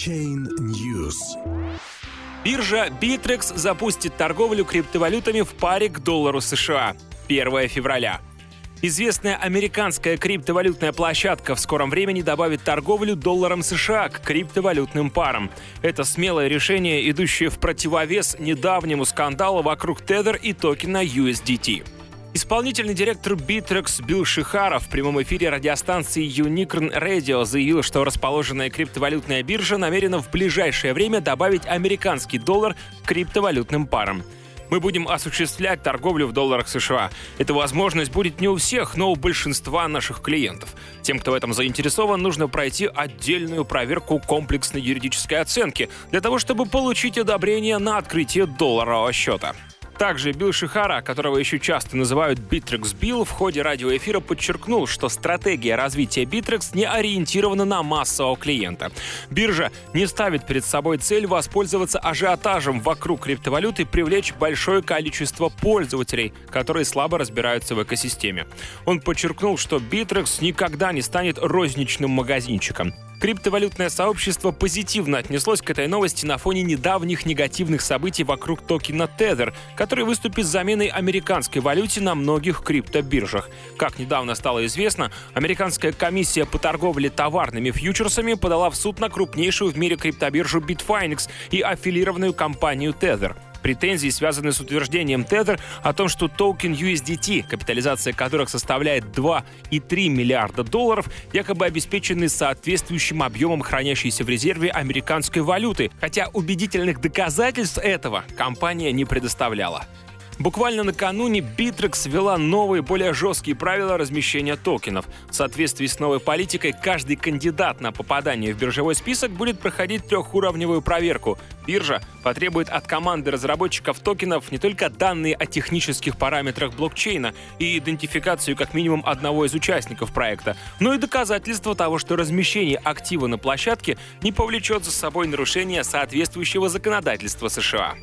Блокчейн News. Биржа Bittrex запустит торговлю криптовалютами в паре к доллару США 1 февраля. Известная американская криптовалютная площадка в скором времени добавит торговлю долларом США к криптовалютным парам. Это смелое решение, идущее в противовес недавнему скандалу вокруг Tether и токена USDT. Исполнительный директор Bittrex Билл Шихара в прямом эфире радиостанции Unicorn Radio заявил, что расположенная криптовалютная биржа намерена в ближайшее время добавить американский доллар к криптовалютным парам. Мы будем осуществлять торговлю в долларах США. Эта возможность будет не у всех, но у большинства наших клиентов. Тем, кто в этом заинтересован, нужно пройти отдельную проверку комплексной юридической оценки для того, чтобы получить одобрение на открытие долларового счета. Также Билл Шихара, которого еще часто называют Bittrex Билл, в ходе радиоэфира подчеркнул, что стратегия развития Bittrex не ориентирована на массового клиента. Биржа не ставит перед собой цель воспользоваться ажиотажем вокруг криптовалюты и привлечь большое количество пользователей, которые слабо разбираются в экосистеме. Он подчеркнул, что Bittrex никогда не станет розничным магазинчиком. Криптовалютное сообщество позитивно отнеслось к этой новости на фоне недавних негативных событий вокруг токена Tether, который выступит заменой американской валюте на многих криптобиржах. Как недавно стало известно, американская комиссия по торговле товарными фьючерсами подала в суд на крупнейшую в мире криптобиржу Bitfinex и аффилированную компанию Tether. Претензии связаны с утверждением Tether о том, что токен USDT, капитализация которых составляет 2,3 миллиарда долларов, якобы обеспечены соответствующим объемом хранящейся в резерве американской валюты, хотя убедительных доказательств этого компания не предоставляла. Буквально накануне Bittrex ввела новые, более жесткие правила размещения токенов. В соответствии с новой политикой, каждый кандидат на попадание в биржевой список будет проходить трехуровневую проверку. Биржа потребует от команды разработчиков токенов не только данные о технических параметрах блокчейна и идентификацию как минимум одного из участников проекта, но и доказательство того, что размещение актива на площадке не повлечет за собой нарушение соответствующего законодательства США.